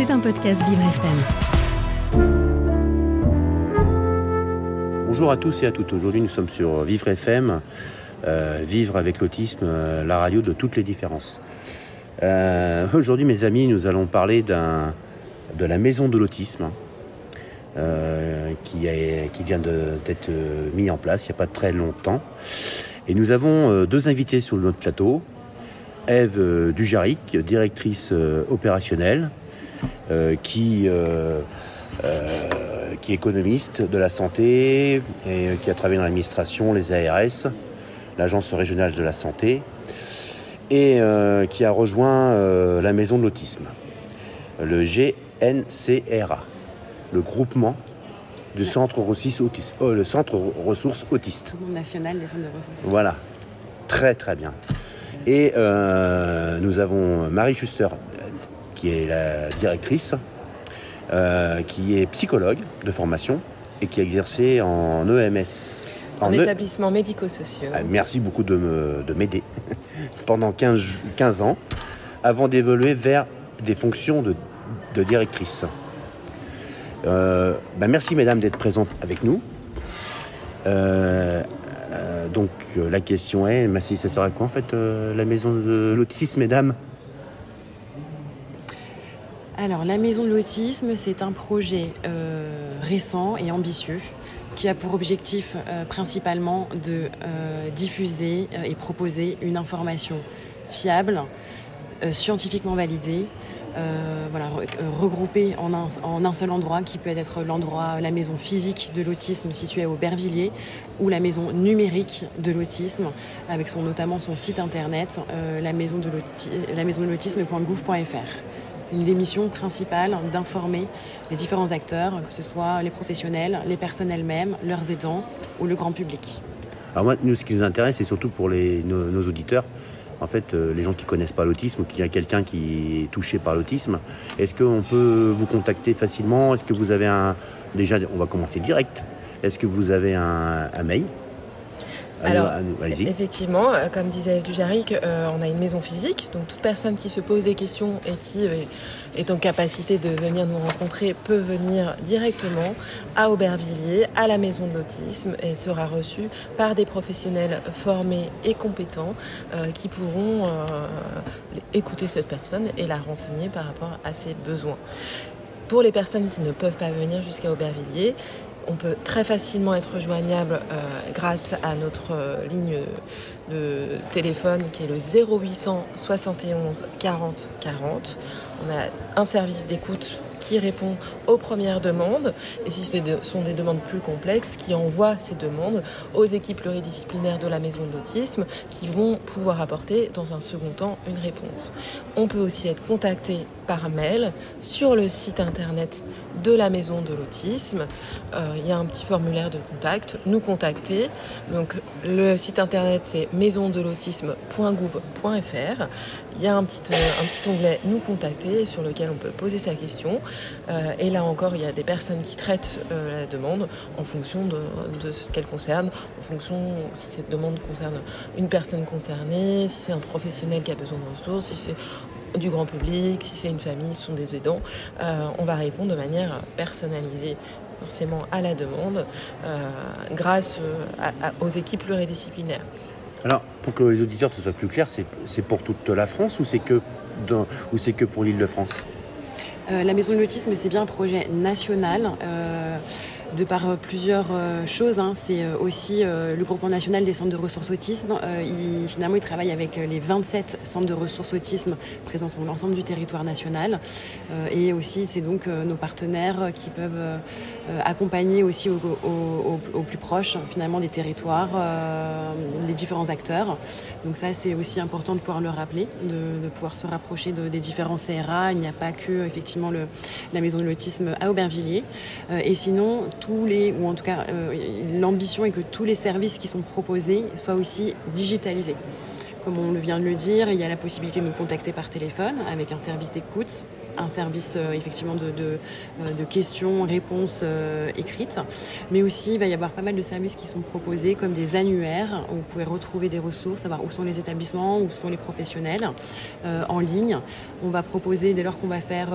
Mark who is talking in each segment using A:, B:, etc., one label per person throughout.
A: C'est un podcast Vivre FM.
B: Bonjour à tous et à toutes. Aujourd'hui, nous sommes sur Vivre FM, euh, Vivre avec l'autisme, euh, la radio de toutes les différences. Euh, Aujourd'hui, mes amis, nous allons parler de la maison de l'autisme euh, qui, vient d'être euh, mis en place il n'y a pas très longtemps. Et nous avons deux invités sur notre plateau. Euh, Dujaric, directrice opérationnelle, qui, euh, euh, qui est économiste de la santé et euh, qui a travaillé dans l'administration, les ARS, l'Agence régionale de la santé, et euh, qui a rejoint euh, la maison de l'autisme, le GNCRA, le groupement du centre, ressources autistes, euh, le centre ressources autistes.
C: national des centres de ressources.
B: Voilà, très très bien. Et euh, nous avons Marie Schuster, euh, qui est la directrice, euh, qui est psychologue de formation et qui a exercé en EMS.
D: En
B: E-
D: établissement médico-sociaux.
B: Ah, Merci beaucoup de m'aider pendant 15, ju- 15 ans avant d'évoluer vers des fonctions de, de directrice. Euh, bah, merci mesdames d'être présentes avec nous. Euh, euh, donc la question est, bah, ça sert à quoi en fait la maison de l'autisme mesdames?
C: Alors, la Maison de l'Autisme, c'est un projet euh, récent et ambitieux qui a pour objectif euh, principalement de euh, diffuser et proposer une information fiable, scientifiquement validée, regroupée en un, seul endroit qui peut être l'endroit, la maison physique de l'autisme située au Bervilliers ou la maison numérique de l'autisme avec notamment son site internet, la maison de l'auti- la maison de l'autisme.gouv.fr. Des missions principales d'informer les différents acteurs, que ce soit les professionnels, les personnes elles-mêmes, leurs aidants ou le grand public.
B: Alors moi, nous, ce qui nous intéresse, c'est surtout pour les, nos, auditeurs, en fait, euh, les gens qui connaissent pas l'autisme ou qui a quelqu'un qui est touché par l'autisme. Est-ce qu'on peut vous contacter facilement? Est-ce que vous avez un... Déjà, on va commencer direct. Est-ce que vous avez un, mail?
D: Alors. Effectivement, euh, comme disait Eve Dujaric, euh, on a une maison physique, donc toute personne qui se pose des questions et qui euh, est en capacité de venir nous rencontrer peut venir directement à Aubervilliers, à la maison de l'autisme, et sera reçue par des professionnels formés et compétents euh, qui pourront écouter cette personne et la renseigner par rapport à ses besoins. Pour les personnes qui ne peuvent pas venir jusqu'à Aubervilliers, on peut très facilement être joignable euh, grâce à notre euh, ligne de téléphone qui est le 0800 71 40 40. On a un service d'écoute qui répond aux premières demandes et si ce sont des demandes plus complexes, qui envoie ces demandes aux équipes pluridisciplinaires de la maison de l'autisme qui vont pouvoir apporter dans un second temps une réponse. On peut aussi être contacté par mail sur le site internet de la maison de l'autisme. Euh, il y a un petit formulaire de contact, nous contacter. Donc le site internet c'est maisondelautisme.gouv.fr. Il y a un petit, euh, un petit onglet nous contacter sur lequel on peut poser sa question. Euh, et là encore, il y a des personnes qui traitent euh, la demande en fonction de, ce qu'elle concerne, en fonction si cette demande concerne une personne concernée, si c'est un professionnel qui a besoin de ressources, si c'est du grand public, si c'est une famille, ce sont des aidants, euh, on va répondre de manière personnalisée forcément à la demande grâce aux équipes pluridisciplinaires.
B: Alors, pour que les auditeurs ce soit plus clair, c'est pour toute la France ou c'est que, que pour l'île de France
C: la Maison de l'Autisme, c'est bien un projet national. De par euh, plusieurs euh, choses. hein. C'est euh, aussi le groupement national des centres de ressources autisme. Il, finalement, il travaille avec les 27 centres de ressources autisme présents sur l'ensemble du territoire national. Et aussi, c'est donc nos partenaires qui peuvent accompagner aussi au, plus proche, finalement, des territoires, les différents acteurs. Donc ça, c'est aussi important de pouvoir le rappeler, de, pouvoir se rapprocher de- des différents CRA. Il n'y a pas que, effectivement, la maison de l'autisme à Aubervilliers. Et sinon, tous les, ou en tout cas, euh, l'ambition est que tous les services qui sont proposés soient aussi digitalisés. Comme on vient de le dire, il y a la possibilité de nous contacter par téléphone avec un service d'écoute un service effectivement de, de, questions, réponses écrites, mais aussi il va y avoir pas mal de services qui sont proposés comme des annuaires où vous pouvez retrouver des ressources, savoir où sont les établissements, où sont les professionnels en ligne. On va proposer dès lors qu'on va faire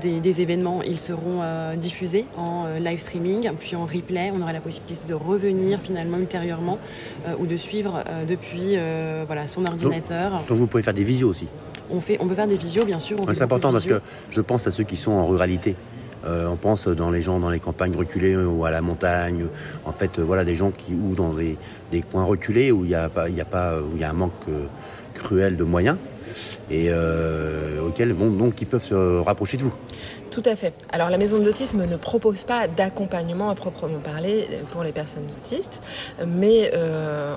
C: des, des, événements, ils seront diffusés en live streaming, puis en replay. On aura la possibilité de revenir finalement ultérieurement ou de suivre depuis voilà, son ordinateur.
B: Donc, vous pouvez faire des visios aussi
C: on, fait, on peut faire des visios, bien sûr.
B: c'est important parce que je pense à ceux qui sont en ruralité. Euh, on pense dans les gens dans les campagnes reculées ou à la montagne. En fait, voilà, des gens qui ou dans des, coins reculés où il y a pas, il y a pas, où il y a un manque euh, cruel de moyens et euh, auxquels, bon, donc, ils peuvent se rapprocher de vous.
D: Tout à fait. Alors la maison de l'autisme ne propose pas d'accompagnement à proprement parler pour les personnes autistes, mais euh,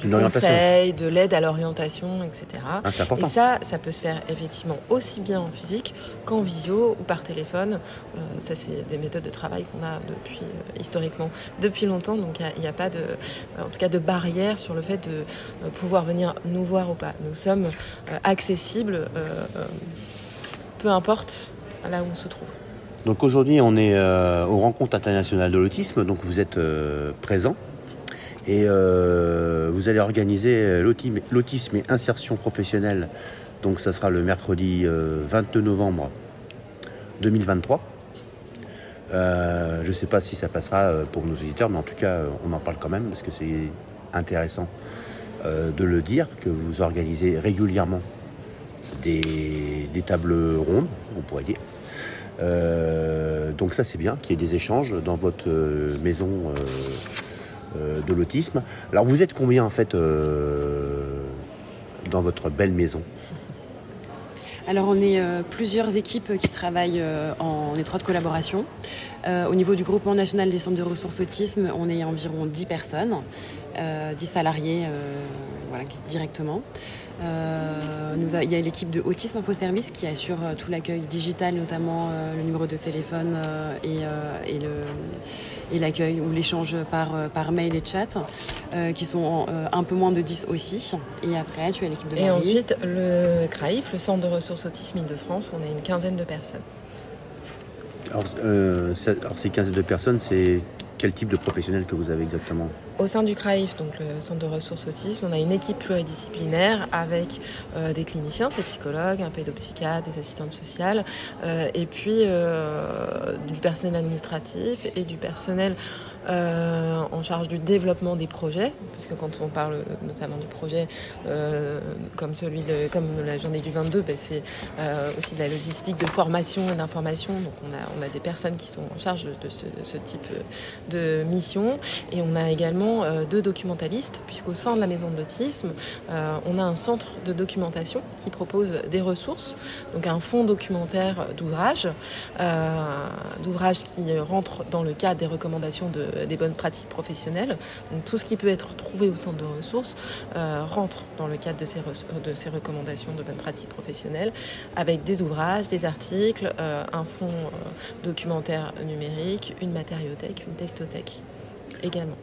D: du conseil, de l'aide à l'orientation, etc.
B: Ah,
D: et ça, ça peut se faire effectivement aussi bien en physique qu'en visio ou par téléphone. Euh, ça, c'est des méthodes de travail qu'on a depuis euh, historiquement depuis longtemps, donc il n'y a, pas de, en tout cas, de barrière sur le fait de pouvoir venir nous voir ou pas. Nous sommes accessibles peu importe là où on se trouve.
B: Donc aujourd'hui, on est euh, aux rencontres internationales de l'autisme, donc vous êtes euh, présent et euh, vous allez organiser l'autisme et insertion professionnelle. Donc ça sera le mercredi 22 novembre 2023. je ne sais pas si ça passera pour nos auditeurs, mais en tout cas, on en parle quand même parce que c'est intéressant de le dire, que vous organisez régulièrement des, tables rondes, on pourrait dire. Euh, donc ça c'est bien qu'il y ait des échanges dans votre euh, maison euh, de l'autisme. Alors vous êtes combien en fait dans votre belle maison?
C: Alors on est plusieurs équipes qui travaillent en étroite collaboration. au niveau du groupement national des centres de ressources autisme, on est environ 10 personnes, 10 salariés directement. Euh, il y a l'équipe de Autisme Info Service qui assure euh, tout l'accueil digital, notamment euh, le numéro de téléphone et, et l'accueil ou l'échange par, par mail et chat, qui sont un peu moins de 10 aussi. Et après, tu as l'équipe de
D: Et ensuite, le CRAIF, le Centre de ressources autisme Île-de-France, on a une quinzaine de personnes.
B: Alors, alors ces quinzaine de personnes, c'est quel type de professionnel que vous avez exactement?
D: Au sein du CRAIF, donc le Centre de ressources autisme, on a une équipe pluridisciplinaire avec euh, des cliniciens, des psychologues, un pédopsychiatre, des assistantes sociales, euh, et puis euh, du personnel administratif et du personnel en charge du développement des projets, parce que quand on parle notamment du projet comme celui de comme la journée du 22, ben, c'est aussi de la logistique de formation et d'information. Donc on a, on a des personnes qui sont en charge de ce, ce type de mission, et on a également euh, deux documentalistes, puisqu'au sein de la maison de l'autisme, euh, on a un centre de documentation qui propose des ressources, donc un fonds documentaire d'ouvrages, euh, d'ouvrages qui rentrent dans le cadre des recommandations des bonnes pratiques professionnelles. Donc tout ce qui peut être trouvé au centre de ressources rentre dans le cadre de ces, de ces recommandations de bonnes pratiques professionnelles, avec des ouvrages, des articles, un fonds documentaire numérique, une matériothèque, une testothèque également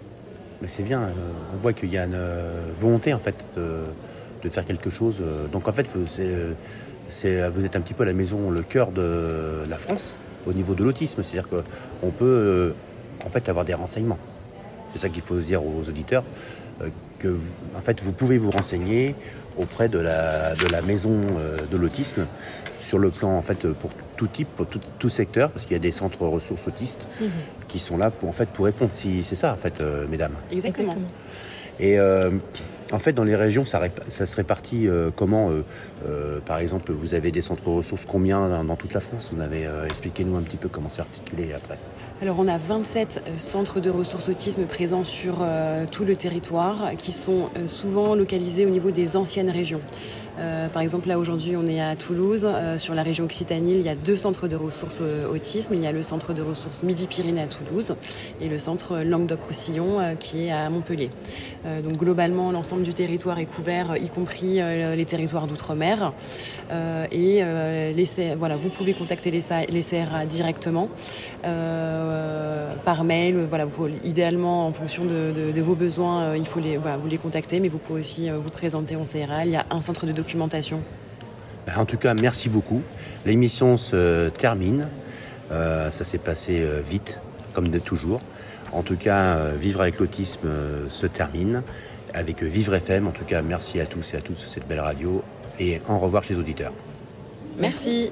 B: mais c'est bien. Euh, on voit qu'il y a une euh, volonté en fait de, faire quelque chose. Euh. Donc en fait, vous êtes un petit peu la maison, le cœur de la France au niveau de l'autisme. C'est-à-dire qu'on peut en fait avoir des renseignements. C'est ça qu'il faut se dire aux auditeurs que en fait vous pouvez vous renseigner auprès de la, de la maison de l'autisme sur le plan en fait pour tout type, pour tout, secteur, parce qu'il y a des centres ressources autistes mhm. qui sont là pour en fait pour répondre. Si c'est ça en fait, euh, mesdames.
C: Exactement.
B: Et euh, en fait, dans les régions, ça, se répartit euh, comment Par exemple, vous avez des centres ressources, combien dans, toute la France? Vous avez expliquez-nous un petit peu comment c'est articulé après.
C: Alors on a 27 centres de ressources autisme présents sur tout le territoire qui sont souvent localisés au niveau des anciennes régions. Euh, par exemple, là aujourd'hui, on est à Toulouse. Euh, sur la région Occitanie, il y a deux centres de ressources euh, autisme. Il y a le centre de ressources Midi-Pyrénées à Toulouse et le centre Languedoc-Roussillon qui est à Montpellier. donc globalement, l'ensemble du territoire est couvert, y compris les territoires d'outre-mer. et voilà, vous pouvez contacter les, les CRA directement par mail. Voilà, vous, idéalement, en fonction de, vos besoins, il faut les, vous les contacter, mais vous pouvez aussi vous présenter en CRA. Il y a un centre de documentation
B: Ben, en tout cas, merci beaucoup. L'émission se termine. Euh, ça s'est passé euh, vite, comme de toujours. En tout cas, euh, Vivre avec l'autisme se termine avec Vivre FM. En tout cas, merci à tous et à toutes sur cette belle radio et au revoir chez les auditeurs.
C: Merci.